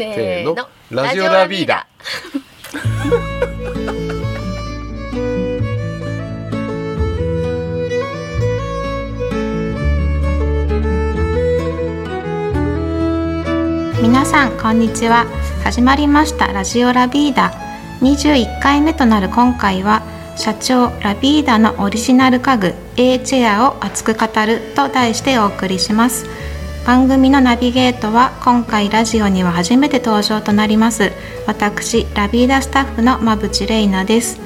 せーの。ラジオラビーダ 皆さんこんにちは。始まりました。ラジオラビーダ21回目となる今回は社長ラビーダのオリジナル家具 A チェアを熱く語ると題してお送りします番組のナビゲートは今回ラジオには初めて登場となります。私ラビーダスタッフの馬淵玲奈です。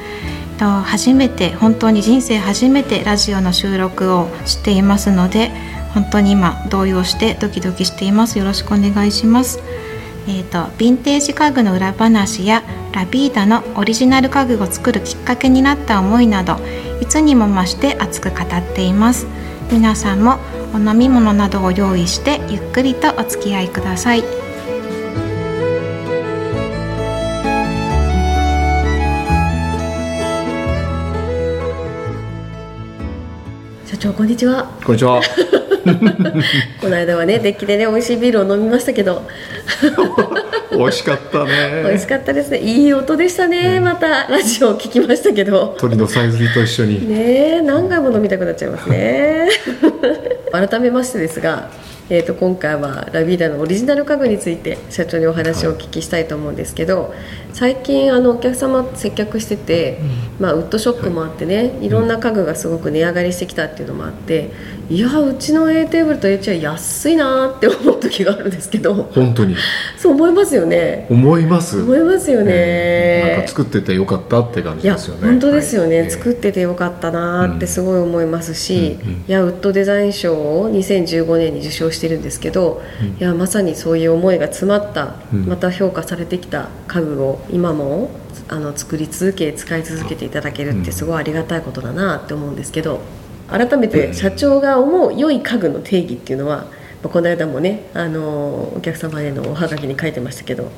と初めて本当に人生初めてラジオの収録をしていますので本当に今動揺してドキドキしています。よろしくお願いします。えーと、ヴィンテージ家具の裏話やラビーダのオリジナル家具を作るきっかけになった思いなどいつにも増して熱く語っています。皆さんもお飲み物などを用意してゆっくりとお付き合いください。社長こんにちは。こんにちは。この間はねデッキでね美味しいビールを飲みましたけど 美味しかったね。美味しかったですね。いい音でしたね、またラジオを聞きましたけど。鳥のさえずりと一緒に。ねえ。何回も飲みたくなっちゃいますね。改めましてですがえー、と今回はラビーダのオリジナル家具について社長にお話をお聞きしたいと思うんですけど、最近あのお客様接客してて、まあ、ウッドショックもあってねい。ろんな家具がすごく値上がりしてきたっていうのもあっていやうちの A テーブルと A チェア安いなって思う時があるんですけど。本当に。そう思いますよね。思います。思いますよね、なんか作っててよかったって感じですよね。本当ですよね、はい。作っててよかったなってすごい思いますし、うんうん。いやウッドデザイン賞を2015年に受賞してるんですけど、いやまさにそういう思いが詰まった、うん。また評価されてきた家具を今もあの作り続け使い続けていただけるってすごいありがたいことだなって思うんですけど改めて社長が思う良い家具の定義っていうのは、まあこの間もねあのお客様へのおはがきに書いてましたけど。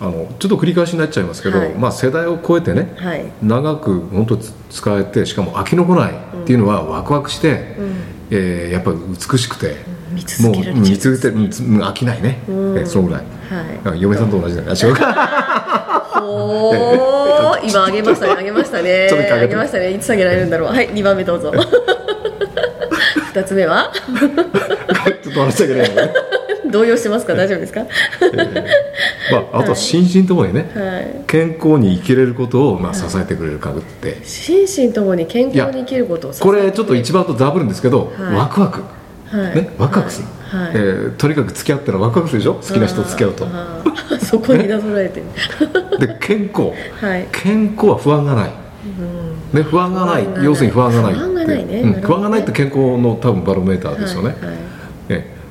あのちょっと繰り返しになっちゃいますけど、はい。まあ世代を超えてねはい、長く本当つ使えてしかも飽きのこないっていうのはワクワクして、うん。えーやっぱり美しくて、見続もうけられちゃう見続けて飽きないね、うん。えーそのぐらいはい。あ嫁さんと同じだねあ違うか。おー。今あげましたね。あげましたね。あげましたね。いつ下げられるんだろう。はい2番目どうぞ。2つ目は？ちょっと話したけど、ね 動揺してますか？大丈夫ですか？まあ、あとは心身ともにね、はい。健康に生きれることをまあ支えてくれる家具って、心身ともに健康に生きることをこれちょっと一番とダブるんですけど、はい。ワクワク、はい。ね、ワクワクする、はい。えーとにかく付き合ったらワクワクするでしょ？好きな人と付き合うと。そこになぞらえて。るで健康。はい。健康は不安がない、ね、不安がない。不安がない。要するに不安がない不安がないね。うん。不安がないって健康の多分バロメーターですよね、はい。はい。え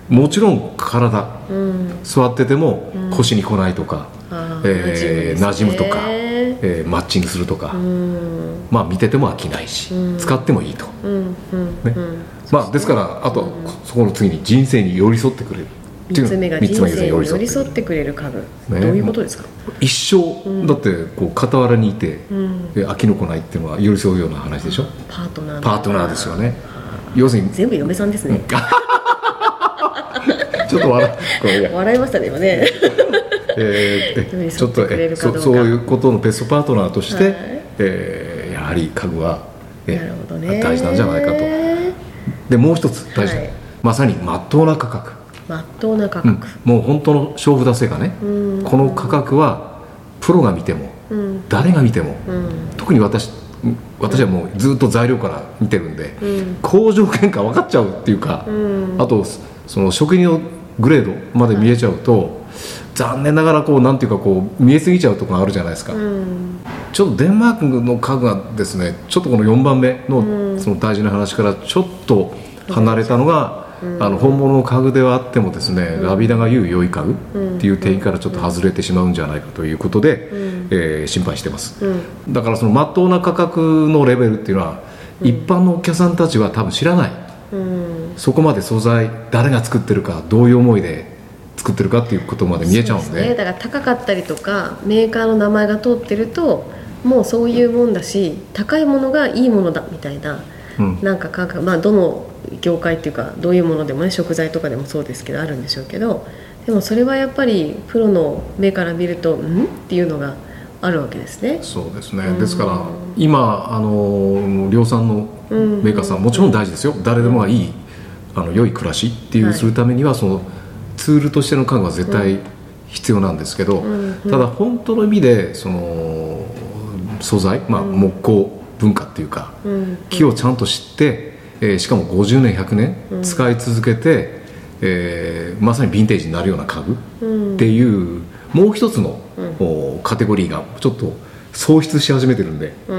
もちろん体うん。座ってても腰に来ないとか、あーえー馴染むとか、ねえーマッチングするとか、うん。まあ見てても飽きないし、うん。使ってもいいと、うんうんねうん。まあ、ですからあとはそこの次に人生に寄り添ってくれる。っていう3つ目が三人生に寄り寄添ってくれる家具、ね。どういうことですか、一生、だってこう傍らにいて、うん、で飽きのこないっていうのは寄り添うような話でしょ？パートナー。パートナーですよね。要するに全部嫁さんですね、ちょっと笑笑いましたね今ね。えー ちょっとえそうそういうことのベストパートナーとして、はい。えーやはり家具は、えなるほどね。大事なんじゃないかと。でもう一つ大事な、はい。まさに真っ当な価格、まっとうな価うん。格、もう本当の勝負出せがね、うん。この価格はプロが見てもうん。誰が見ても、うん。特に私私はもうずっと材料から見てるんで、うん。工場見価分かっちゃうっていうか、うん。あとその食品のグレードまで見えちゃうと、残念ながらこうなんていうかこう見えすぎちゃうところがあるじゃないですか、うん。ちょっとデンマークの家具がですねちょっとこの4番目のうん。その大事な話からちょっと離れたのが、あの本物の家具ではあってもですね、ラビダが言う良い家具っていう定義からちょっと外れてしまうんじゃないかということで、えー心配してます、うん。だからその真っ当な価格のレベルっていうのは、一般のお客さんたちは多分知らない。うんそこまで素材誰が作ってるかどういう思いで作ってるかっていうことまで見えちゃうんで。ね、だから高かったりとかメーカーの名前が通ってるともうそういうもんだし高いものがいいものだみたいなうん。なんか感覚まあどの業界っていうかどういうものでもね食材とかでもそうですけどあるんでしょうけどでもそれはやっぱりプロの目から見ると「ん?」っていうのがあるわけですね。そうですね、ですから今あの量産のメーカーさんもちろん大事ですよ。誰でもがいいあの良い暮らしっていうするためには、そのツールとしての家具は絶対必要なんですけど、ただ本当の意味でその素材、まあ、木工文化っていうか、木をちゃんと知って、えーしかも50年100年使い続けて、えーまさにヴィンテージになるような家具っていう、もう一つの、おカテゴリーがちょっと喪失し始めてるんで。うー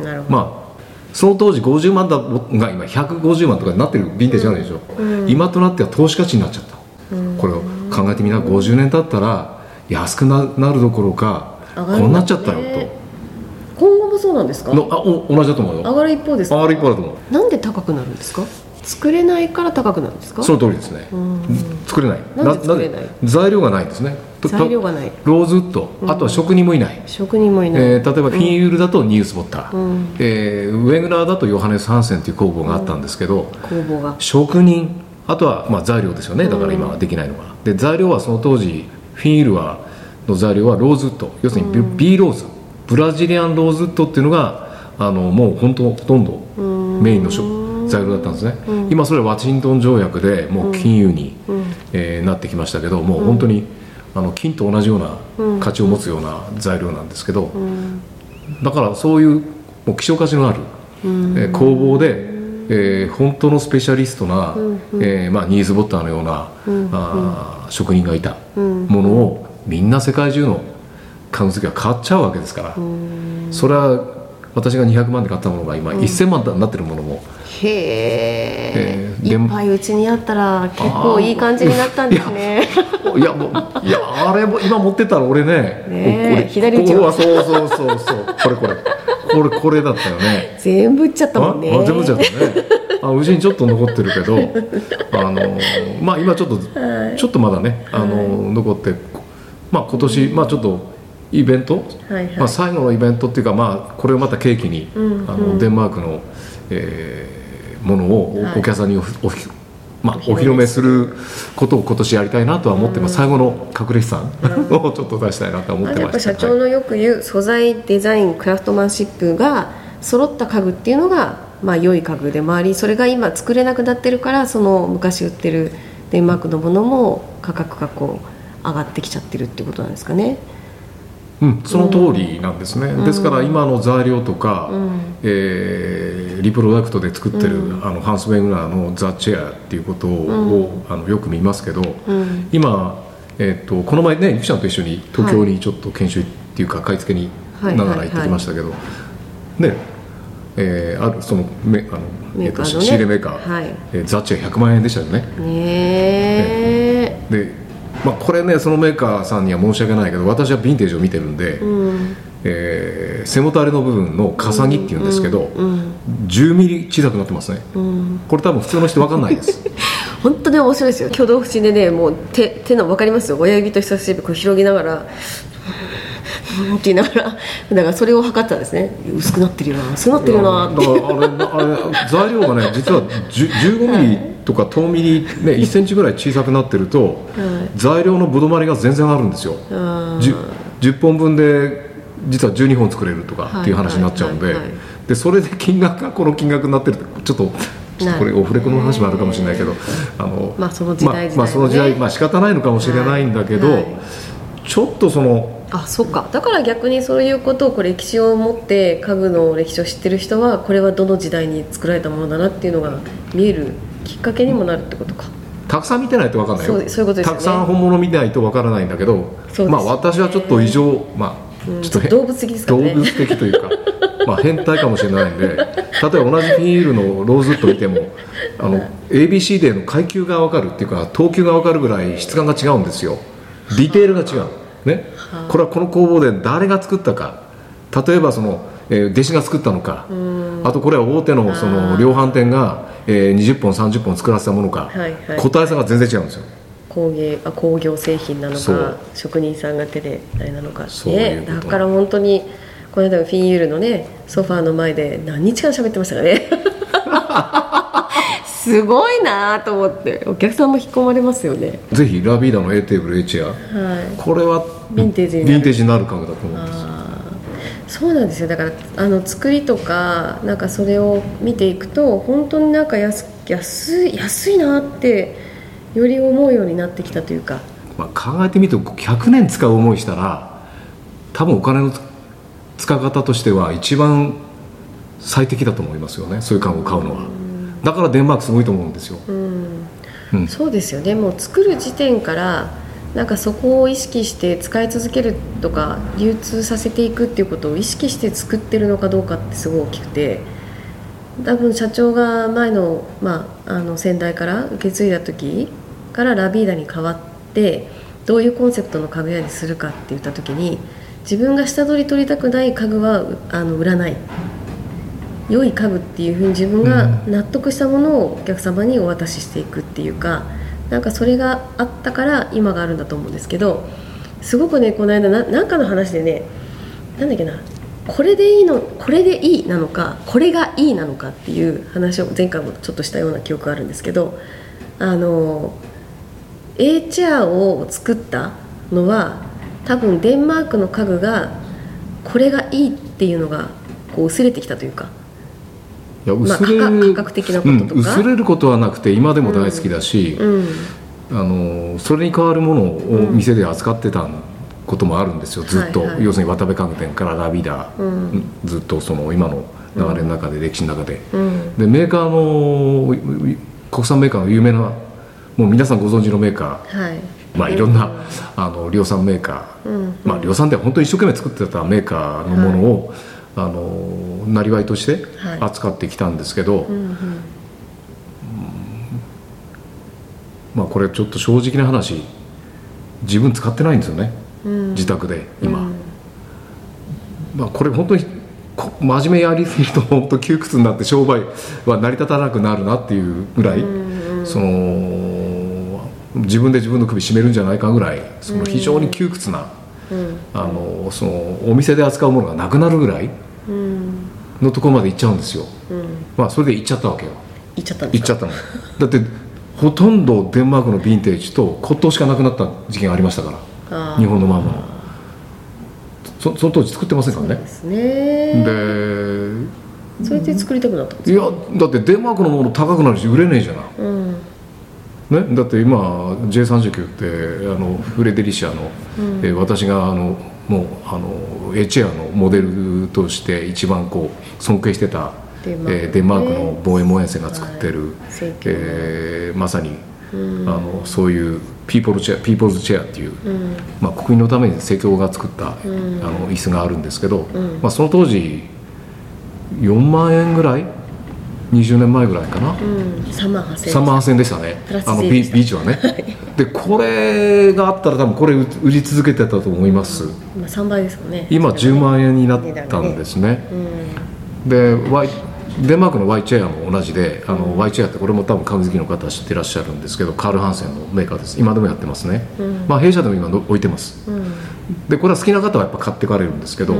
ん。なるほど、まあその当時50万だが今150万とかになってるヴィンテージあるでしょ、今となっては投資価値になっちゃった、これを考えてみな50年経ったら安くななるどころかこうなっちゃったよ今後もそうなんですか？とのあお同じだと思うよ。上がる一方ですか？上がる一方だと思う。なんで高くなるんですか？作れないから高くなるんですか？その通りですね。作れない。なんで作れない？な材料がないんですね。と材料がない。ローズウッド。あとは職人もいない、職人もいない、えー例えばフィンユールだとニースボッタ。ー、えーウェグナーだとヨハネス・ハンセンという工房があったんですけど、工房が。職人。あとはまあ材料ですよね。だから今はできないのが、で材料はその当時フィンイールはの材料はローズウッド。要するにビ,、ビーローズ。ブラジリアンローズウッドっていうのがあのもう本当ほとんどメインのしょ材料だったんですね、今それはワシントン条約でもう金融に、えーなってきましたけどもう本当にあの金と同じような価値を持つような材料なんですけど、だからそういうもう希少価値のある、えー工房で、えー本当のスペシャリストな、えーまあ、ニーズボッターのような、あー職人がいたものをみんな世界中の家具好きが買っちゃうわけですから、それは私が200万で買ったものが今1000万になってるものも、へえ。えーいっぱいうちにあったら結構いい感じになったんですね。いやもういやあれも今持ってたら俺ねねえこれ左打ちはそうそうそうそうこれこれ。これこれだったよね。全部売っちゃったもんね。ああ全部じゃったね。あうちにちょっと残ってるけどあのまあ今ちょっと、ちょっとまだねあの、残ってまあ今年まあちょっとイベント、はいはい。まあ、最後のイベントっていうかまあこれをまた契機に、あのデンマークの、えーものをお,、はい。客さんにおおひまあ、お披露目。することを今年やりたいなとは思ってます、最後の隠れ資産 をちょっと出したいなとは思ってました。社長のよく言う素材デザインクラフトマンシップが揃った家具っていうのがまあ良い家具でもありそれが今作れなくなってるからその昔売ってるデンマークのものも価格がこう上がってきちゃってるっていうことなんですかね。うん、その通りなんですね、ですから今の材料とか、えーリプロダクトで作ってる、あのハンス・ウェグナーのザ・チェアっていうことを、あのよく見ますけど、今、えー、とこの前ねゆきちゃんと一緒に東京にちょっと研修っていうか買い付けにはい。ながら行ってきましたけど、ねえーあるそのめあの、えーとメーカーのね。仕入れメーカー、はい。えーザ・チェア100万円でしたよね。ねえで、まあ、これねそのメーカーさんには申し訳ないけど私はヴィンテージを見てるんで、えー背もたれの部分の重ぎっていうんですけど、10ミリ小さくなってますね、これ多分普通の人分かんないです。本当に面白いですよ。挙動不審でねもう手手の分かりますよ。親指と人差し指こう広げながらうんって言いながらだからそれを測ってたんですね。薄くなってるよな。薄くなってるよな。ってだからあれあれ材料がね 実は10 15ミリとか10ミリ、ね、1センチぐらい小さくなってると、材料のぶどまりが全然あるんですよ、あ 10, 10本分で実は12本作れるとかっていう話になっちゃうんで,、でそれで金額がこの金額になってるってちょっとちょっとこれオフレコの話もあるかもしれないけどあのまあその時代まあまあその時代まあ仕方ないのかもしれないんだけど、ちょっとそのあそっか。だから逆にそういうことをこう歴史を持って家具の歴史を知ってる人はこれはどの時代に作られたものだなっていうのが見えるきっかけにもなるってことか。たくさん見てないと分かんないよ。そうそういうことですよね。たくさん本物見ないと分からないんだけど、まあ私はちょっと異常まあちょっとへ動物的ですからね。動物的というかまあ変態かもしれないんで例えば同じフィールのローズウッド見てもあの ABC での階級が分かるっていうか等級が分かるぐらい質感が違うんですよ。ディテールが違う。ねこれはこの工房で誰が作ったか。例えばその、えー弟子が作ったのか。あとこれは大手のその量販店が、えー20本30本作らせたものか、はいはい。個体差が全然違うんですよ。工芸あ工業製品なのか職人さんが手であれなのか。そういうこと。だから本当にこの間のフィンユールのねソファーの前で何日間喋ってましたかね。すごいなと思って。お客さんも引っ込まれますよね。ぜひラビーダの A テーブル A チェア。はい。これはヴィンテージになる。ヴィンテージになる家具だと思いますあー。そうなんですよ。だからあの作りとかなんかそれを見ていくと本当になんか安安い安いなってより思うようになってきたというか。まあ、考えてみると100年使う思いしたら多分お金の使い方としては一番最適だと思いますよね。そういう家具を買うのは。だからデンマークすごいと思うんですよ、うん。そうですよね。もう作る時点からなんかそこを意識して使い続けるとか流通させていくっていうことを意識して作ってるのかどうかってすごい大きくて多分社長が前の,、まあ、あの先代から受け継いだ時からラビーダに変わってどういうコンセプトの家具屋にするかって言った時に自分が下取り取りたくない家具はうあの売らない。良い家具っていうふうに自分が納得したものをお客様にお渡ししていくっていうかなんかそれがあったから今があるんだと思うんですけどすごくねこの間ななんかの話でねなんだっけなこれでいいのこれでいいなのかこれがいいなのかっていう話を前回もちょっとしたような記憶があるんですけどあの A チェアを作ったのは多分デンマークの家具がこれがいいっていうのがこう薄れてきたというかいやまあ薄れる、価格的なこととか？うん薄れることはなくて今でも大好きだし、うんあのそれに代わるものを店で扱ってたこともあるんですよずっと、はい。はい要するに渡部家具店からラビダ、うん。ずっとその今の流れの中で、歴史の中で。うん。でメーカーの国産メーカーの有名なもう皆さんご存知のメーカー。はい。まあ、いろんな、あの量産メーカー、うん。まあ、量産では本当に一生懸命作ってたメーカーのものを、あのなりわいとしてはい。扱ってきたんですけど、うんうん。まあ、これちょっと正直な話自分使ってないんですよね、うん。自宅で今、うん。まあ、これ本当にこ真面目やりすぎると本当窮屈になって商売は成り立たなくなるなっていうぐらい、その自分で自分の首絞めるんじゃないかぐらいその非常に窮屈な、うんあのそのお店で扱うものがなくなるぐらいうん。のところまで行っちゃうんですよ、うん。まあ、それで行っちゃったわけよ。行っちゃったんですか？行っちゃったの。だってほとんどデンマークのヴィンテージと骨董しかなくなった時期がありましたから。日本のまんまの。そその当時作ってませんからね。そうですね。でそれで作りたくなったんですいやだってデンマークのもの高くなるし売れねえじゃない。うんね、だって今 J39 ってあのフレデリシアの、えー私があのもうあの A チェアのモデルとして一番こう尊敬してたデンマーク。えーデンマークのボーエモエンセンが作ってる、はい19えーまさに、あのそういうピーポルチェアピーポーズチェアっていう、まあ、国民のために政教が作った、あの椅子があるんですけど、まあ、その当時4万円ぐらい20年前ぐらいかな、うん。3万8000 3万8000円でしたね。あのビビーチはね。でこれがあったら多分これ売売り続けてたと思います、今3倍ですもんね。今10万円になったんですね。うんで Y デンマークの Y チェアも同じであの、Y チェアってこれも多分家具好きの方は知ってらっしゃるんですけどカール・ハンセンのメーカーです。今でもやってますね、まあ弊社でも今の置いてます。うん。でこれは好きな方はやっぱ買ってかれるんですけど、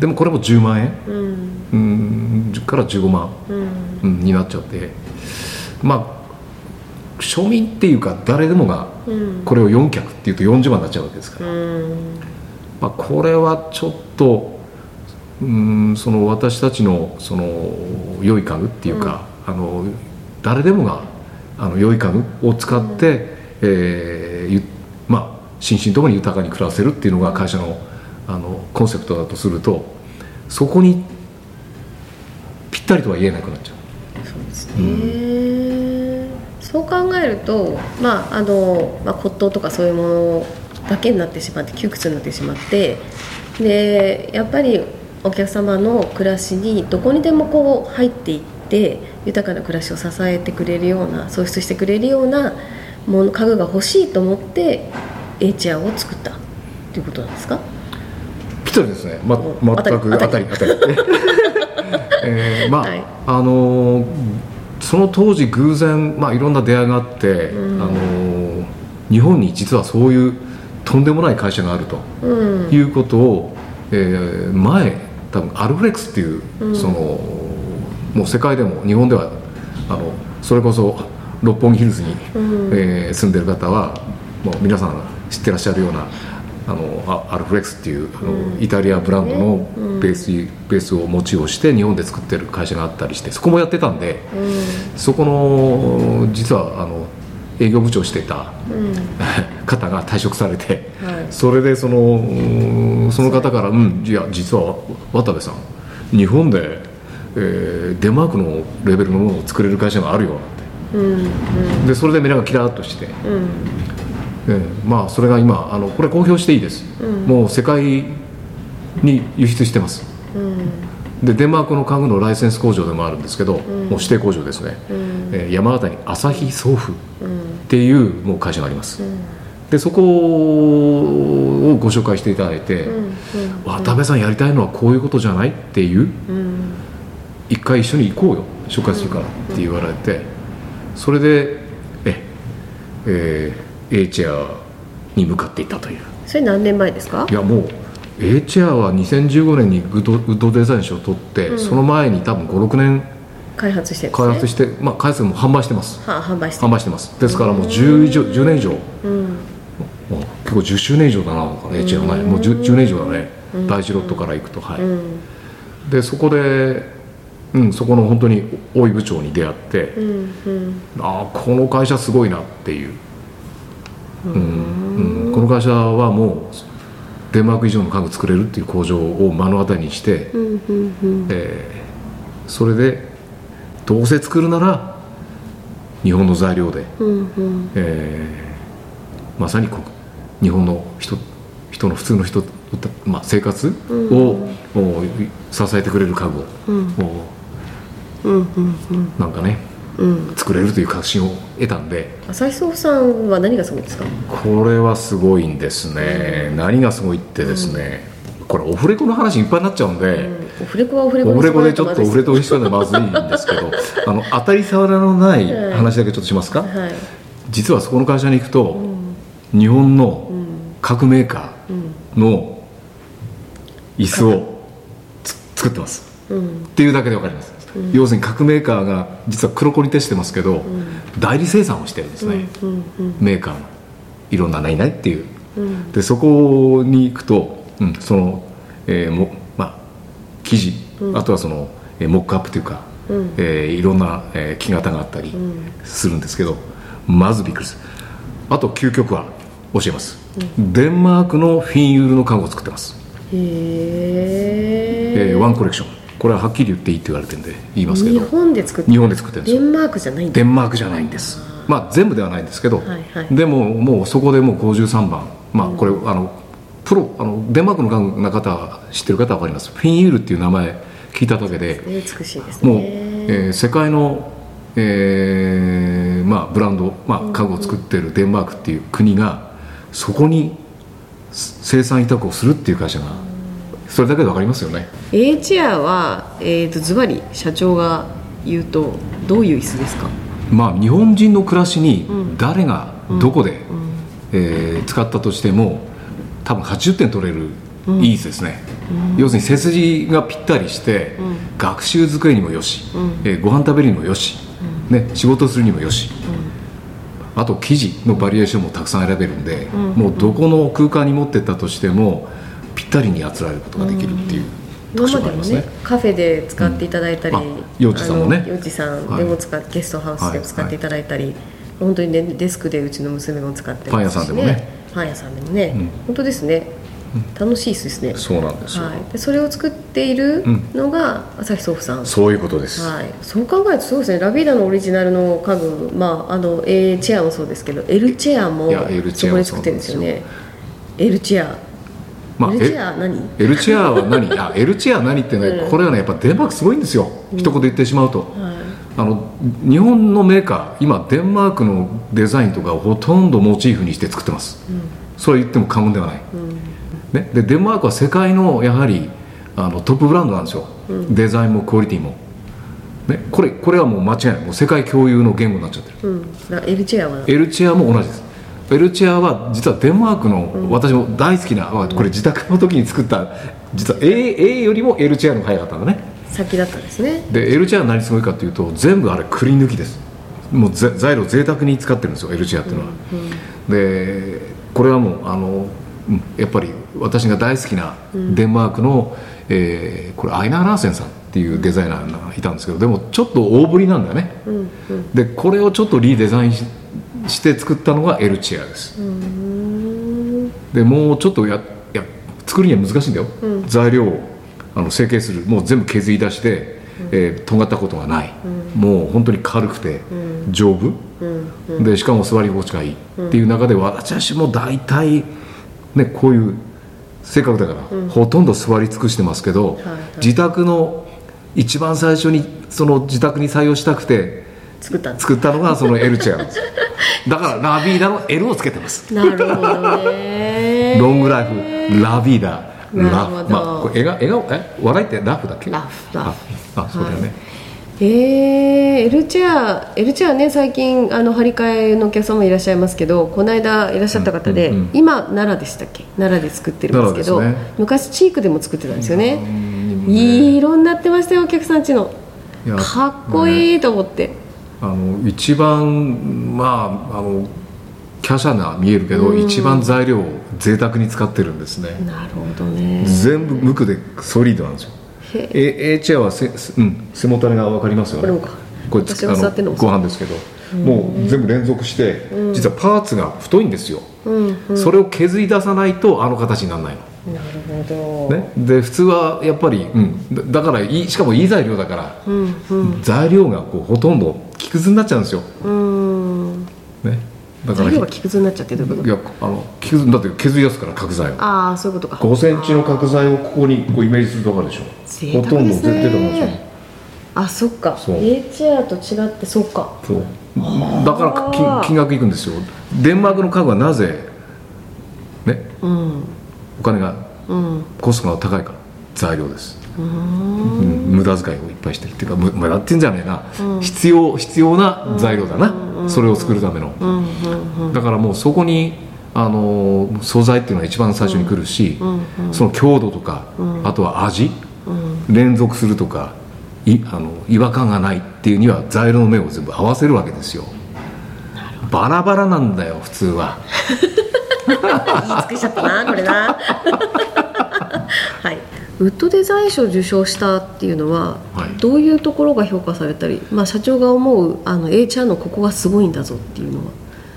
でもこれも10万円。うん。うん。10から15万、うん。うんになっちゃって。まあ庶民っていうか誰でもがうん。これを4脚っていうと40万になっちゃうわけですから、うん。まあ、これはちょっとうんその私たちのその良い家具っていうか、あの誰でもがあの良い家具を使って、えーゆまあ心身ともに豊かに暮らせるっていうのが会社のあのコンセプトだとするとそこにぴったりとは言えなくなっちゃう。そうですね、そう考えると、まああのまあ、骨董とかそういうものだけになってしまって窮屈になってしまってでやっぱりお客様の暮らしにどこにでもこう入っていって豊かな暮らしを支えてくれるような創出してくれるようなもの家具が欲しいと思ってアを作った。ということなんですか？ぴったりですね、ま、うん全く当たり当たり当たり えーまあ、はい。あのーその当時偶然、まあ、いろんな出会いがあって、あのー日本に実はそういうとんでもない会社があるとうん。いうことを、えー前多分アルフレックスっていう、そのもう世界でも日本ではあのそれこそ六本木ヒルズに、えー住んでる方はもう皆さん知ってらっしゃるようなあのあアルフレックスっていうあの、イタリアブランドのベース,、ベースを持ちをして日本で作ってる会社があったりしてそこもやってたんで、そこの実はあの営業部長をしていた、方が退職されて、はい。それでそのうんその方から「う。んいや実は渡部さん日本で、えーデンマークのレベルのものを作れる会社があるよ」って。でそれでみんながキラーっとして、うんええまあそれが今あのこれ公表していいです、もう世界に輸出してます。でデンマークの家具のライセンス工場でもあるんですけど、もう指定工場ですね、えー山形に朝日送付っていうもう会社があります、でそこをご紹介していただいて「渡辺さんやりたいのはこういうことじゃない?」っていう一回一緒に行こうよ。紹介するからって言われて。それでええー、A チェアに向かっていったという。それ何年前ですか？いやもう A チェアは2015年にグッドデザイン賞を取って、その前に多分56年開発してね。開発して、まあ開発も販売してます。はあ販売して販売してます。ですからもう10以上10年以上、うん。もう結構10周年以上だななんかね A チェアねもう 10, 10年以上だね、第一ロットからいくとはい、うん。でそこで、うん、そこの本当に大井部長に出会って、うんうん。ああこの会社すごいなっていう、うん。うん。この会社はもうデンマーク以上の家具作れるっていう工場を目の当たりにして、うんうんうん。えーそれでどうせ作るなら日本の材料で、うんうん。えーまさに日本の人人の普通の人、まあ、生活を、もう支えてくれる家具を、もうんうんうなんかねうん作れるという確信を得たんで。朝日総さんは何がすごいですか？これはすごいんですね、何がすごいってですね、これオフレコの話いっぱいになっちゃうんで、うん。オフレコはオフレコオフレコでちょっとオフレココにしたらまずいんですけど。あの当たり障りのない話だけちょっとしますか、はい。実はそこの会社に行くと、日本の各メーカーの椅子をつ作ってます、うん。っていうだけで分かります、要するに各メーカーが実は黒子に徹してますけど、代理生産をしてるんですね、うんうんメーカーの。いろんな何々っていう、うん。でそこに行くと、うん、その、えーもまあ生地、あとはその、えーモックアップというか、うん。えーいろんな、えー木型があったりするんですけど、まずびっくりする。あと究極は教えます、デンマークのフィンユールの家具を作ってます、へええーワンコレクションこれははっきり言っていいって言われてるんで言いますけ日ど本で作って日本で作ってるんですよ。デンマークじゃないんだ。デンマークじゃないんです。まあ全部ではないんですけど、はいはい。でももうそこでもう53番。まあこれ、あのプロあのデンマークの家具の方は知ってる方は分かります？フィンユールっていう名前聞いただけで。美しいですもう、ねえー世界の、えーまあ、ブランド、まあ、家具を作ってるデンマークっていう国がそこに生産委託をするっていう会社がそれだけで分かりますよね A チェアは、えー、とズバリ社長が言うとどういう椅子ですか？まあ日本人の暮らしに誰がどこで、えー使ったとしても多分80点取れるいい椅子ですね、要するに背筋がぴったりして、学習机にもよし、えーご飯食べるにもよし、ね、仕事するにもよし、あと生地のバリエーションもたくさん選べるんで、もうどこの空間に持ってったとしてもぴったりにあつらえることができるっていう今までもねね。カフェで使っていただいたり、うん。あ幼稚さんもね。幼稚さんでも使っ、ゲストハウスでも使っていただいたり、本当にねデスクでうちの娘も使ってますし、パン屋さんでもね。パン屋さんでもね、うん。本当ですね。楽しいですね、そうなんですよ、はい、でそれを作っているのが朝日ソフさん、そういうことです、はい、そう考えるとそうですね。ラビーダのオリジナルの家具、まあ、あの A チェアもそうですけど L チェアもいや L チェアもそこで作ってるんですよね。L チェア、まあ L チェア何？L チェアは何？あ L チェア何ってね、これはねやっぱデンマークすごいんですよ、一言言ってしまうと、はい。あの日本のメーカー今デンマークのデザインとかをほとんどモチーフにして作ってます、それ言っても過言ではない、ね、でデンマークは世界のやはりあのトップブランドなんですよ、デザインもクオリティも、ね、これこれはもう間違いない。もう世界共有の言語になっちゃってる。うん、L チェアは？エルチェアも同じですエルチェアは実はデンマークの、私も大好きな、あこれ自宅の時に作った実は A, A よりもエルチェアの方が早かったんだね。先だったんですね。で L チェア何すごいかというと全部あれくり抜きです。もうぜ材料贅沢に使ってるんですよ L チェアっていうのは、でこれはもうあのうんやっぱり私が大好きなデンマークの、えーこれアイナー・ラーセンさんっていうデザイナーがいたんですけどでもちょっと大ぶりなんだよね、でこれをちょっとリデザインしして作ったのが L チェアです。でもうちょっとやや作るには難しいんだよ、材料をあの成形する。もう全部削り出して、えー尖ったことがない、もう本当に軽くて丈夫、でしかも座り心地がいい。っていう中で私も大体ねこういう性格だから、ほとんど座り尽くしてますけど、はいはい。自宅の一番最初にその自宅に採用したくて作ったんです作ったのがその L チェアなんです。よだからラビーダの L をつけてます。なるほどね。ロングライフラビーダ。なるラほど。フ。まあこれ笑顔え？笑いってラフだっけ？ラフラフ。ああそうだよね、えー、L チェア L チェアね最近あの張り替えのお客様いらっしゃいますけどこの間いらっしゃった方で、うんうんうん。今奈良でしたっけ？奈良で作ってるんですけどね。昔チークでも作ってたんですよね。うんいい色になってましたよお客さんちの。かっこいいと思って、あの一番まああの華奢な見えるけど、一番材料を贅沢に使ってるんですね、なるほどね。全部無垢でソリッドなんですよ。へ A, チェアはせ、すうん、背もたれが分かりますよね。これあのご飯ですけど。もう全部連続して、実はパーツが太いんですよ、うんそれを削り出さないとあの形にならないの。なるほど、ね、で普通はやっぱり、うん、だだからいいしかもいい材料だから、うんうん。材料がこうほとんど木くずになっちゃうんですよ、うん。ね、だから材料が木くずになっちゃってどういうこと？いやあの木くずだって削りやすから角材をああそういうことか。5センチの角材をここにこうイメージすると分かるでしょ。贅ほとんど沢ですね出てるんであそっか。そう。ェアと違ってそっか。そう。だから金金額いくんですよ。デンマークの家具はなぜねうん。お金がうん。コストが高いか。ら材料です。うん無駄遣いをいっぱいしてるっていうかむ無駄ってんじゃねえな、必要必要な材料だな、それを作るための、うんうんうん。だからもうそこにあの素材っていうのが一番最初に来るし、うんその強度とか、あとは味、連続するとかいあの違和感がないっていうには材料の目を全部合わせるわけですよ。バラバラなんだよ普通は。言い尽くしちゃったなこれな。はいウッドデザイン賞を受賞したっていうのは、はい。どういうところが評価されたり、まあ、社長が思うあの HR のここがすごいんだぞっていうのは。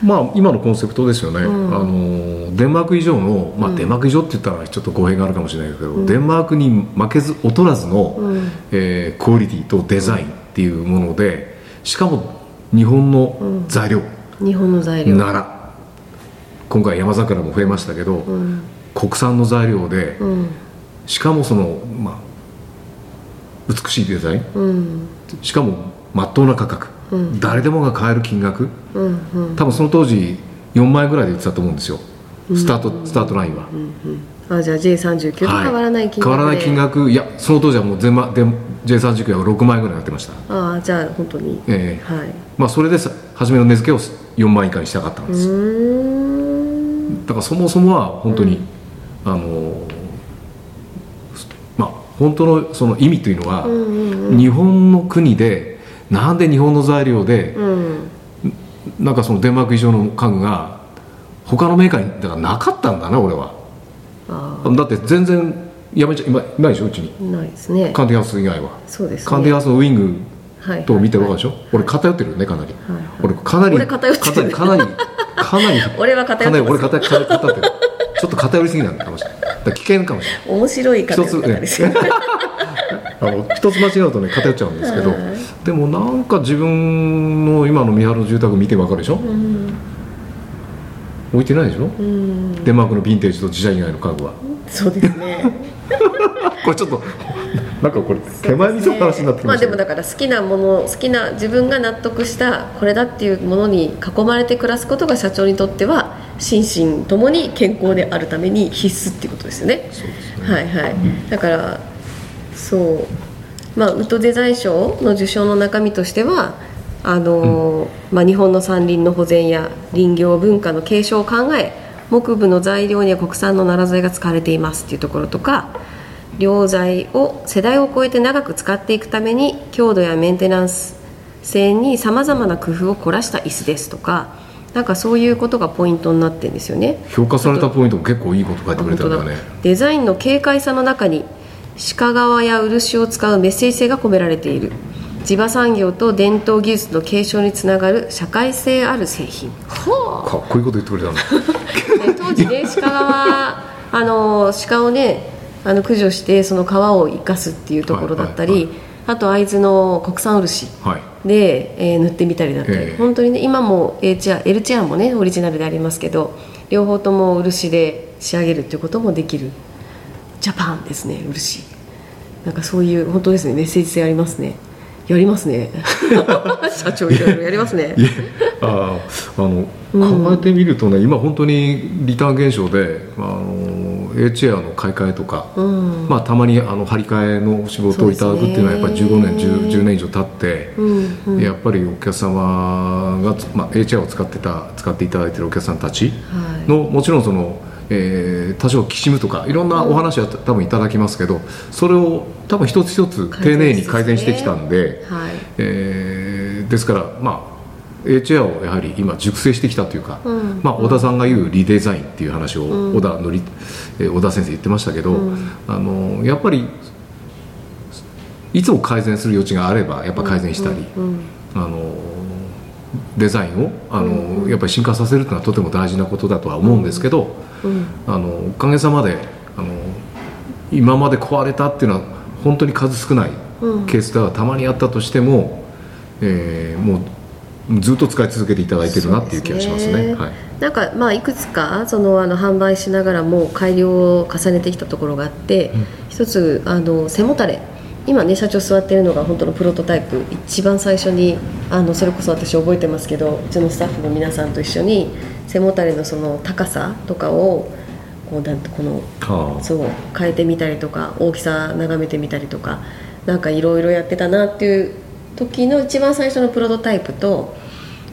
まあ今のコンセプトですよね、ん。あのデンマーク以上の、まあ、デンマーク以上って言ったらちょっと語弊があるかもしれないけど、デンマークに負けず劣らずの、うん。えークオリティとデザインっていうものでしかも日本の材料。日本の材料。なら、今回山桜も増えましたけど、うん。国産の材料で、うんしかもその、まあ、美しいデザイン。うん。しかもまっとうな価格、うん。誰でもが買える金額。うんうん。多分その当時4万円ぐらいで売ってたと思うんですよ。スタート、スタートラインは、あじゃあ J39 と変わらない金額で、変わらない金額。いやその当時はもう全まで J39 は6万円ぐらいになってました。ああじゃあ本当に、ええ。はい。まあそれでさ初めの値付けを4万円以下にしたかったんうです、ーん。だからそもそもは本当に、あのまあ本当のその意味というのは、日本の国でなんで日本の材料で、うん。なんかそのデンマーク以上の家具が他のメーカーにだからなかったんだな俺は。あだって全然やめちゃいまいないでしょうちに。あないですね。カンティハウス以外は、そうですね。カンティハウスのウイングはいと見てるわかるでしょ、はい俺偏ってるよねかなり、はいはい。俺かなり俺偏ってる。かなりかなりかなり俺は偏って偏ってる。ちょっと偏りすぎなんだかもしれないだ危険かもしれない。面白い方ですよ あの一つ間違うとね偏っちゃうんですけど、はいでもなんか自分の今の三原の住宅見てわかるでしょ、置いてないでしょ、うん。デンマークのヴィンテージと自社以外の家具は。そうですね。これちょっとなんかこれ手前味噌の話になってきまあでましたけどもだから好きなもの好きな自分が納得したこれだっていうものに囲まれて暮らすことが社長にとっては心身ともに健康であるために必須っていうことですよね。ね。はいはい。だからそう。まあウッドデザイン賞の受賞の中身としてはあの、まあ、日本の山林の保全や林業文化の継承を考え木部の材料には国産の奈良材が使われていますっていうところとか良材を世代を超えて長く使っていくために強度やメンテナンス性にさまざまな工夫を凝らした椅子ですとかなんかそういうことがポイントになってるんですよね。評価されたポイント結構いいこと書いてくれたんだよね。デザインの軽快さの中に鹿革や漆を使うメッセージ性が込められている。地場産業と伝統技術の継承につながる社会性ある製品。ほかっこいいこと言ってくれたんだう当時ね鹿革あの鹿をねあの駆除してその皮を生かすっていうところだったり、はいはい。あと会津の国産漆。はいで、えー塗ってみたりだったり、ええ。本当にね今も A チェア L チェアもねオリジナルでありますけど両方とも漆で仕上げるっていうこともできるジャパンですね漆。なんかそういう本当ですねメッセージ性ありますね。やりますね。社長いろいろやりますね。あーあの考えてみるとね、今本当にリターン現象であの A チェアの買い替えとか、うん。まあ、たまにあの張り替えの仕事をいただくっていうのはやっぱり15年 10, 10年以上経って、うんうん。やっぱりお客様が、まあ、A チェアを使ってた使っていただいているお客さんたちはい。の、もちろんその、えー多少きしむとかいろんなお話は多分いただきますけどそれを多分一つ一つ丁寧に改善してきたんで。はい。えーですからまあ A チェアをやはり今熟成してきたというか、うん。まあ、小田さんが言うリデザインっていう話をうん。小田のり、えー小田先生言ってましたけど、うん。あのやっぱりいつも改善する余地があればやっぱ改善したり、うん。あのデザインをあの、やっぱり進化させるっていうのはとても大事なことだとは思うんですけど、うん。あのおかげさまであの今まで壊れたっていうのは本当に数少ないうん。ケースではたまにあったとしても、えーもうずっと使い続けていただいてるなっていう気がしますね。すはい。なんかまあいくつかそのあの販売しながらも改良を重ねてきたところがあって、一つあの背もたれ。今ね社長座ってるのが本当のプロトタイプ一番最初にあのそれこそ私覚えてますけどうちのスタッフの皆さんと一緒に背もたれのその高さとかをこうなんとこのはあ。そう変えてみたりとか大きさ眺めてみたりとかなんかいろいろやってたなっていう時の一番最初のプロトタイプと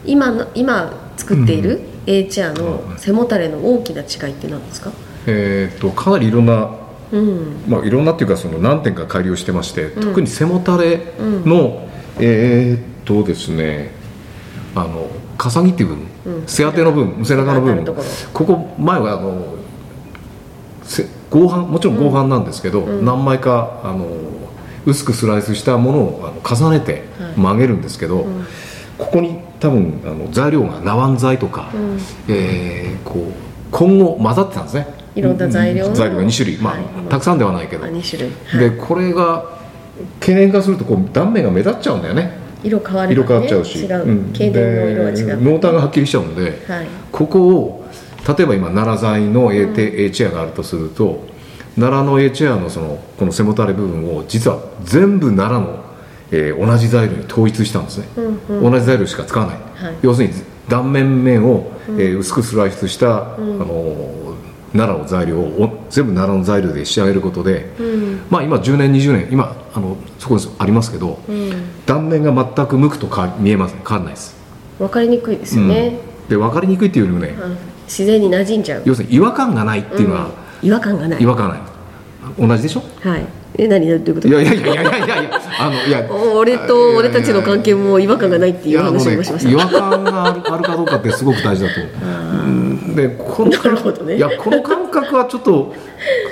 今の今作っている A チェアの背もたれの大きな違いって何ですか、えー、とかなりいろんな、うん。まあ、いろんなっていうかその何点か改良してまして、特に背もたれの、えーっとですねあの重ぎっていう部分、うん。背当ての部分背中の部分ころ。ここ前はあのせ合板もちろん合板なんですけど、何枚かあの薄くスライスしたものをあの重ねてはい。曲げるんですけど、ここに多分あの材料がナワン材とか、ん。えーこう今後混ざってたんですね。いろんな材料の材料が2種類、まあはい。たくさんではないけど、あ2種類、はい。でこれが経年化するとこう断面が目立っちゃうんだよね。色変わるね。変わっちゃうし、違う、うん。経年の色が違でう濃淡がはっきりしちゃうんで、はい。ここを例えば今奈良材の A,、A チェアがあるとすると奈良の A チェアのそのこの背もたれ部分を実は全部奈良の、えー同じ材料に統一したんですね、うん同じ材料しか使わない、はい。要するに断面面を、えー薄くスライスした、あの奈良の材料をお全部奈良の材料で仕上げることで、うん。まあ今10年20年今あのそこにありますけど、うん。断面が全く向くとか見えません。変わらないです、分かりにくいですよね、うん。で分かりにくいっていうよりもね、うん自然に馴染んじゃう。要するに違和感がないっていうのは、うん違和感がない。違和感ない。同じでしょ？はい。え何どういうこと？いやいやいやいやいやいや。あのいやお俺と俺たちの関係も違和感がないっていう話をしました。ね、違和感があるあるかどうかってすごく大事だとでこのなるほどね。いやこの感覚はちょっと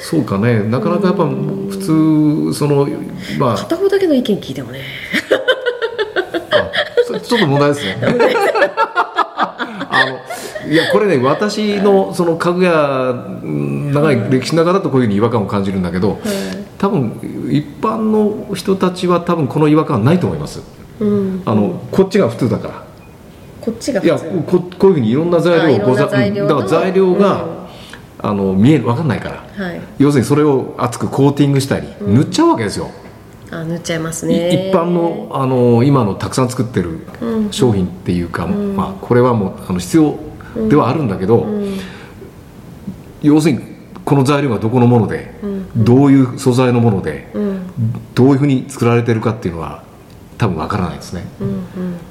そうかね。なかなかやっぱ普通そのまあ。片方だけの意見聞いてもね。あそちょっと問題ですね あのいやこれね私のその家具屋うん長い歴史の中だとこういうふうに違和感を感じるんだけど、多分一般の人たちは多分この違和感はないと思います。うん。あの、こっちが普通だから。こっちがいやここういうふうにいろんな材料をあいろんなざ材料のだから材料が、うん。あの見える分かんないから。はい。要するにそれを厚くコーティングしたり、塗っちゃうわけですよ、あ塗っちゃいますいね一般のあの今のたくさん作ってるうん。商品っていうか、まあ、これはもうあの必要ではあるんだけど、うん。要するにこの材料がどこのもので、どういう素材のもので、うん。どういうふうに作られてるかっていうのは多分分からないですね、うんうん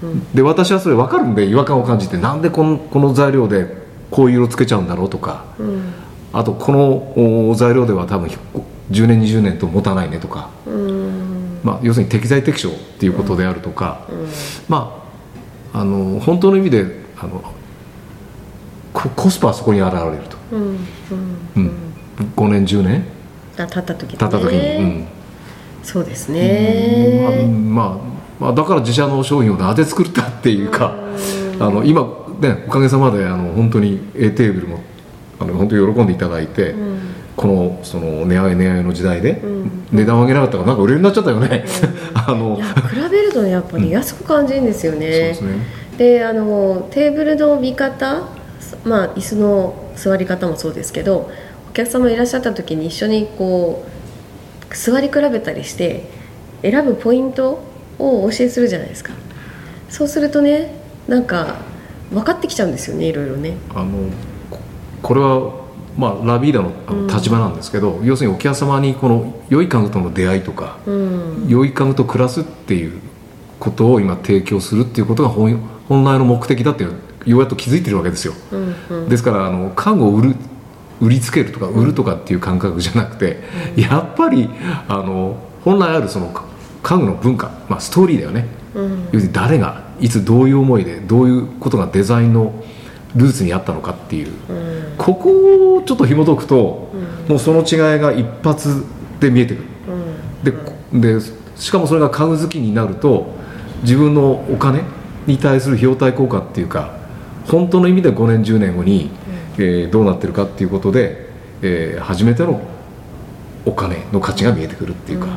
うん。で私はそれ分かるんで違和感を感じてなんでこのこの材料でこういう色つけちゃうんだろうとかうん。あとこのお材料では多分ひ10年20年と持たないねとか、うんまあ、要するに適材適所っていうことであるとか、うん。まああの本当の意味であのココスパはそこに現れると、うんうんうん。5年10年あ経った時にね。経った時に、うん。そうですね。まあ、まあだから自社の商品をなぜ作ったっていうか、あの今ねおかげさまであの本当に A テーブルもあの本当に喜んでいただいて、うんこのその値上げ値上げの時代で、ん値段を上げなかったからなんか売れになっちゃったよね、あの比べるとねやっぱり安く感じるんですよね、ですね。であのテーブルの見方まあ椅子の座り方もそうですけどお客様いらっしゃった時に一緒にこう座り比べたりして選ぶポイントをお教えするじゃないですか。そうするとねなんか分かってきちゃうんですよねいろいろね。あのここれは、まあ、ラビーダのあの立場なんですけど、要するにお客様にこの良い家具との出会いとか、うん。良い家具と暮らすっていうことを今提供するっていうことが本本来の目的だっていうようやっと気づいてるわけですよ、ですからあの家具を売る売りつけるとか売るとかっていう感覚じゃなくて、やっぱりあの本来あるその家具の文化、まあ、ストーリーだよね、うん。要するに誰がいつどういう思いでどういうことがデザインのルーツにあったのかっていう、うん。ここをちょっと紐解くと、もうその違いが一発で見えてくる。うん。ででしかもそれが家具好きになると自分のお金に対する費用対効果っていうか本当の意味で5年10年後に、えーどうなってるかっていうことで、えー初めてのお金の価値が見えてくるっていうか、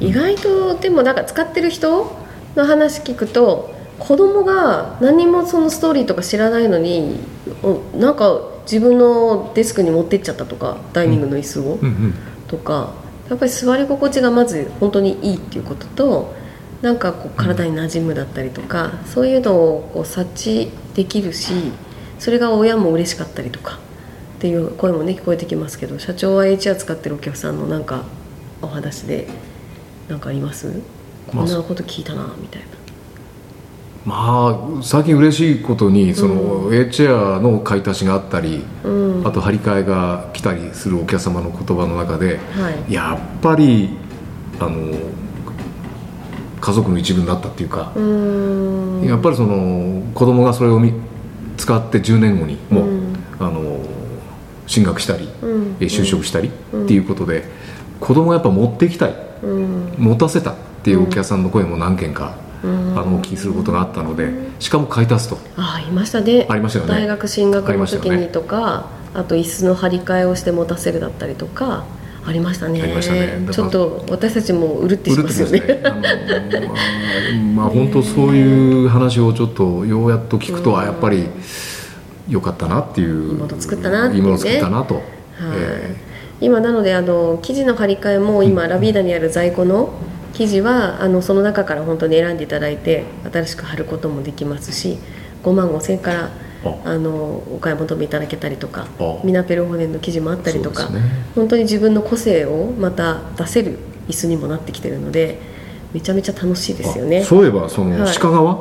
意外とでもなんか使ってる人の話聞くと子供が何もそのストーリーとか知らないのにおなんか自分のデスクに持ってっちゃったとかダイニングの椅子を、とかやっぱり座り心地がまず本当にいいっていうこととなんかこう体に馴染むだったりとか、そういうのをこう察知できるしそれが親も嬉しかったりとかっていう声もね聞こえてきますけど社長は HR 使ってるお客さんのなんかお話でなんかあります？こまあんなこと聞いたなみたいな。まあ最近嬉しいことにその A チェアの買い足しがあったり、うん。あと張り替えが来たりするお客様の言葉の中で、はい。やっぱりあの家族の一部になったっていうか、やっぱりその子供がそれを見使って10年後にもう、うん。あの進学したり、うん。え就職したりっていうことで、子供がやっぱ持っていきたい。うん。持たせたっていうお客さんの声も何件か、うんあのお聞きすることがあったのでしかも買い足すと。あいましたね。ありましたよね。大学進学の時にとかあ,、と椅子の張り替えをして持たせるだったりとかありましたね。ありましたね。ちょっと私たちもうるってうしますすよねまあ、まあ、本当そういう話をちょっとようやっと聞くと、あやっぱり良かったなっていういいもの作ったなっていいいもの作ったなと、はい。え今なのであの生地の張り替えも今、ラビーダにある在庫の生地はあのその中から本当に選んでいただいて新しく貼ることもできますし5万5千円からあ。あのお買い求めいただけたりとかあ。ミナペルホネンの生地もあったりとか、ね。本当に自分の個性をまた出せる椅子にもなってきてるのでめちゃめちゃ楽しいですよね。あそういえばそのはい。鹿川、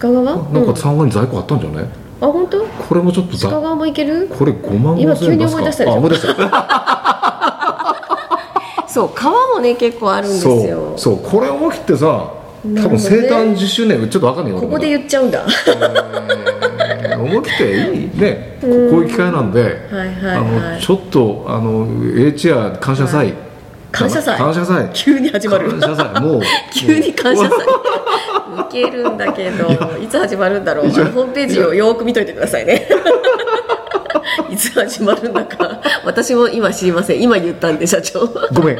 鹿川なんかうん3階に在庫あったんじゃない、あ本当？これもちょっとざ鹿川もいける？これ5万5今千円出すか？急に思い出したでしょ？あ思い出したそう革もね結構あるんですよ。そうこれ思い切ってさ多分生誕10周年ちょっとわかんないよここで俺言っちゃうんだ。思っていいねここういう機会なんで、ちょっとあの H ア感謝祭、感謝祭？感謝祭。急に始まる。感謝祭。もう 急に感謝祭。ウケるんだけどいつ始まるんだろう。ホームページをよーく見といてくださいね いつ始まるんだか私も今知りません。今言ったんで社長。ごめん。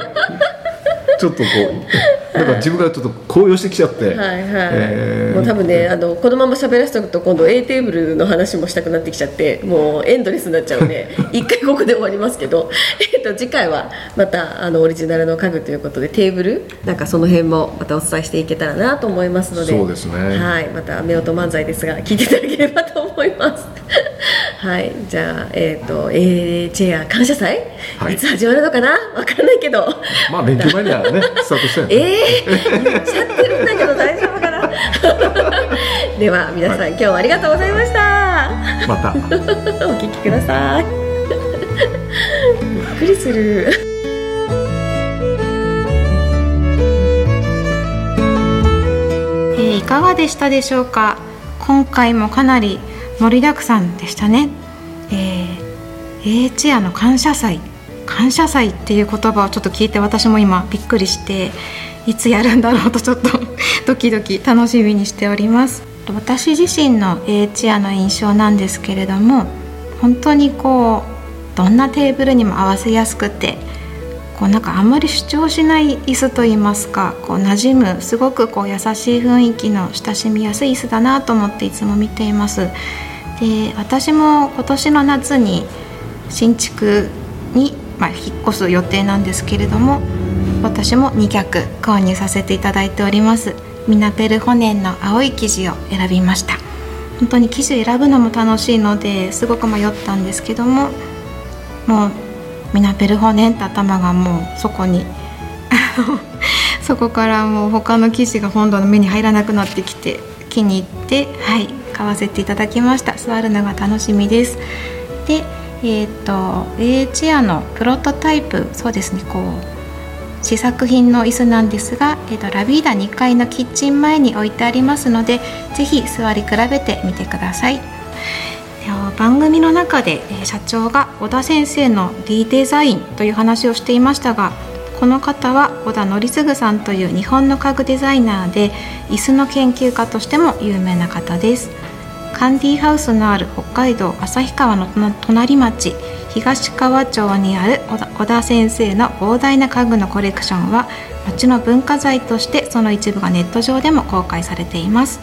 ちょっとこう。なんか自分がちょっと高揚してきちゃって。いはい、えー。もう多分ねあのこのまま喋らせておくと今度 A テーブルの話もしたくなってきちゃってもうエンドレスになっちゃうんで 一回ここで終わりますけど、えっと次回はまたあのオリジナルの家具ということでテーブルなんかその辺もまたお伝えしていけたらなと思いますので。そうですね。はい、また夫婦漫才ですが聞いていただければと思います。はい。じゃあえっ、と A チェア感謝祭、はい。い、つ始まるのかな？わかんないけど。まあ勉強前にはね スタートしたよね。ええー、言っちゃってるんだけど大丈夫かな？では皆さん、はい、今日はありがとうございました。また。お聞きください。びっくりする。いかがでしたでしょうか？今回もかなり盛りだくさんでしたね。えー、A チアの感謝祭。感謝祭っていう言葉をちょっと聞いて私も今びっくりしていつやるんだろうとちょっと ドキドキ楽しみにしております。私自身の A チアの印象なんですけれども本当にこうどんなテーブルにも合わせやすくてこうなんかあんまり主張しない椅子といいますかこう馴染むすごくこう優しい雰囲気の親しみやすい椅子だなと思っていつも見ています。で私も今年の夏に新築、まあ、引っ越す予定なんですけれども私も2脚購入させていただいております。ミナペルホネンの青い生地を選びました。本当に生地選ぶのも楽しいのですごく迷ったんですけどももうミナペルホネンって頭がもうそこに そこからもう他の生地が本堂の目に入らなくなってきて気に入ってはい買わせていただきました。座るのが楽しみです。でえっ、ー、と A チェアのプロトタイプそうですねこう試作品の椅子なんですが、えーと、ラビーダ2階のキッチン前に置いてありますのでぜひ座り比べてみてください。では番組の中で、社長が小田先生の D デザインという話をしていましたがこの方は小田則次さんという日本の家具デザイナーで椅子の研究家としても有名な方です。カンディーハウスのある北海道旭川の隣町東川町にある小田先生の膨大な家具のコレクションは町の文化財としてその一部がネット上でも公開されています。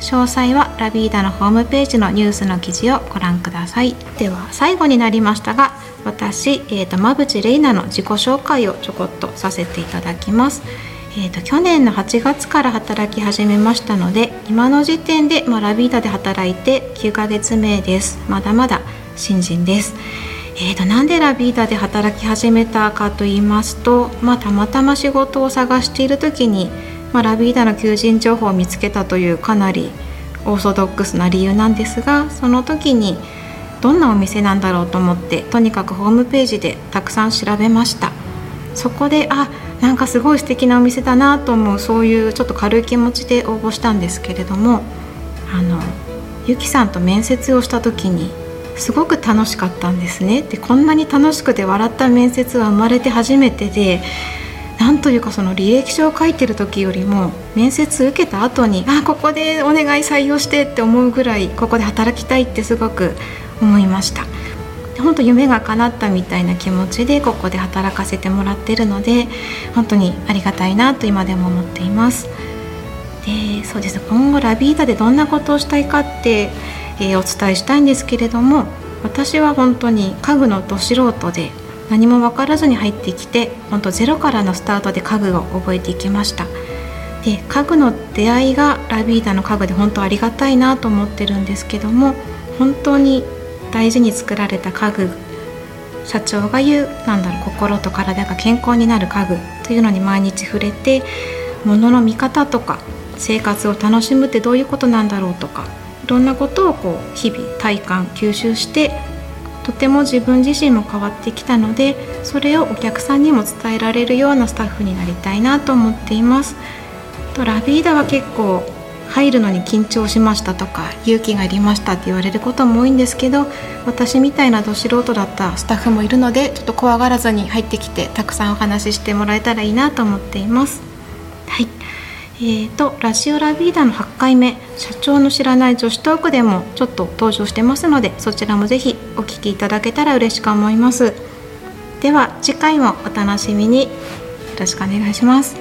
詳細はラビーダのホームページのニュースの記事をご覧ください。では最後になりましたが私、えーと、馬淵玲奈の自己紹介をちょこっとさせていただきます。えーと、去年の8月から働き始めましたので今の時点で、まあ、ラビーダで働いて9ヶ月目です。まだまだ新人です。えーと、なんでラビーダで働き始めたかと言いますと、まあ、たまたま仕事を探している時に、まあ、ラビーダの求人情報を見つけたというかなりオーソドックスな理由なんですがその時にどんなお店なんだろうと思ってとにかくホームページでたくさん調べました。そこであなんかすごい素敵なお店だなと思うそういうちょっと軽い気持ちで応募したんですけれどもあのゆきさんと面接をした時にすごく楽しかったんですね。でこんなに楽しくて笑った面接は生まれて初めてでなんというかその履歴書を書いてる時よりも面接受けた後にあここでお願い採用してって思うぐらいここで働きたいってすごく思いました。本当夢が叶ったみたいな気持ちでここで働かせてもらってるので本当にありがたいなと今でも思っています。でそうです今後ラビータでどんなことをしたいかってえー、お伝えしたいんですけれども私は本当に家具のど素人で何も分からずに入ってきて本当ゼロからのスタートで家具を覚えていきました。で家具の出会いがラビーダの家具で本当ありがたいなと思ってるんですけども本当に大事に作られた家具社長が言うなんだろう心と体が健康になる家具というのに毎日触れて物の見方とか生活を楽しむってどういうことなんだろうとかいろんなことをこう日々体感吸収してとても自分自身も変わってきたのでそれをお客さんにも伝えられるようなスタッフになりたいなと思っています。とラビーダは結構入るのに緊張しましたとか勇気がいりましたって言われることも多いんですけど私みたいなど素人だったスタッフもいるのでちょっと怖がらずに入ってきてたくさんお話ししてもらえたらいいなと思っています。はい。えーと、ラジオラビーダの8回目社長の知らない女子トークでもちょっと登場してますのでそちらもぜひお聞きいただけたら嬉しく思います。では次回もお楽しみに。よろしくお願いします。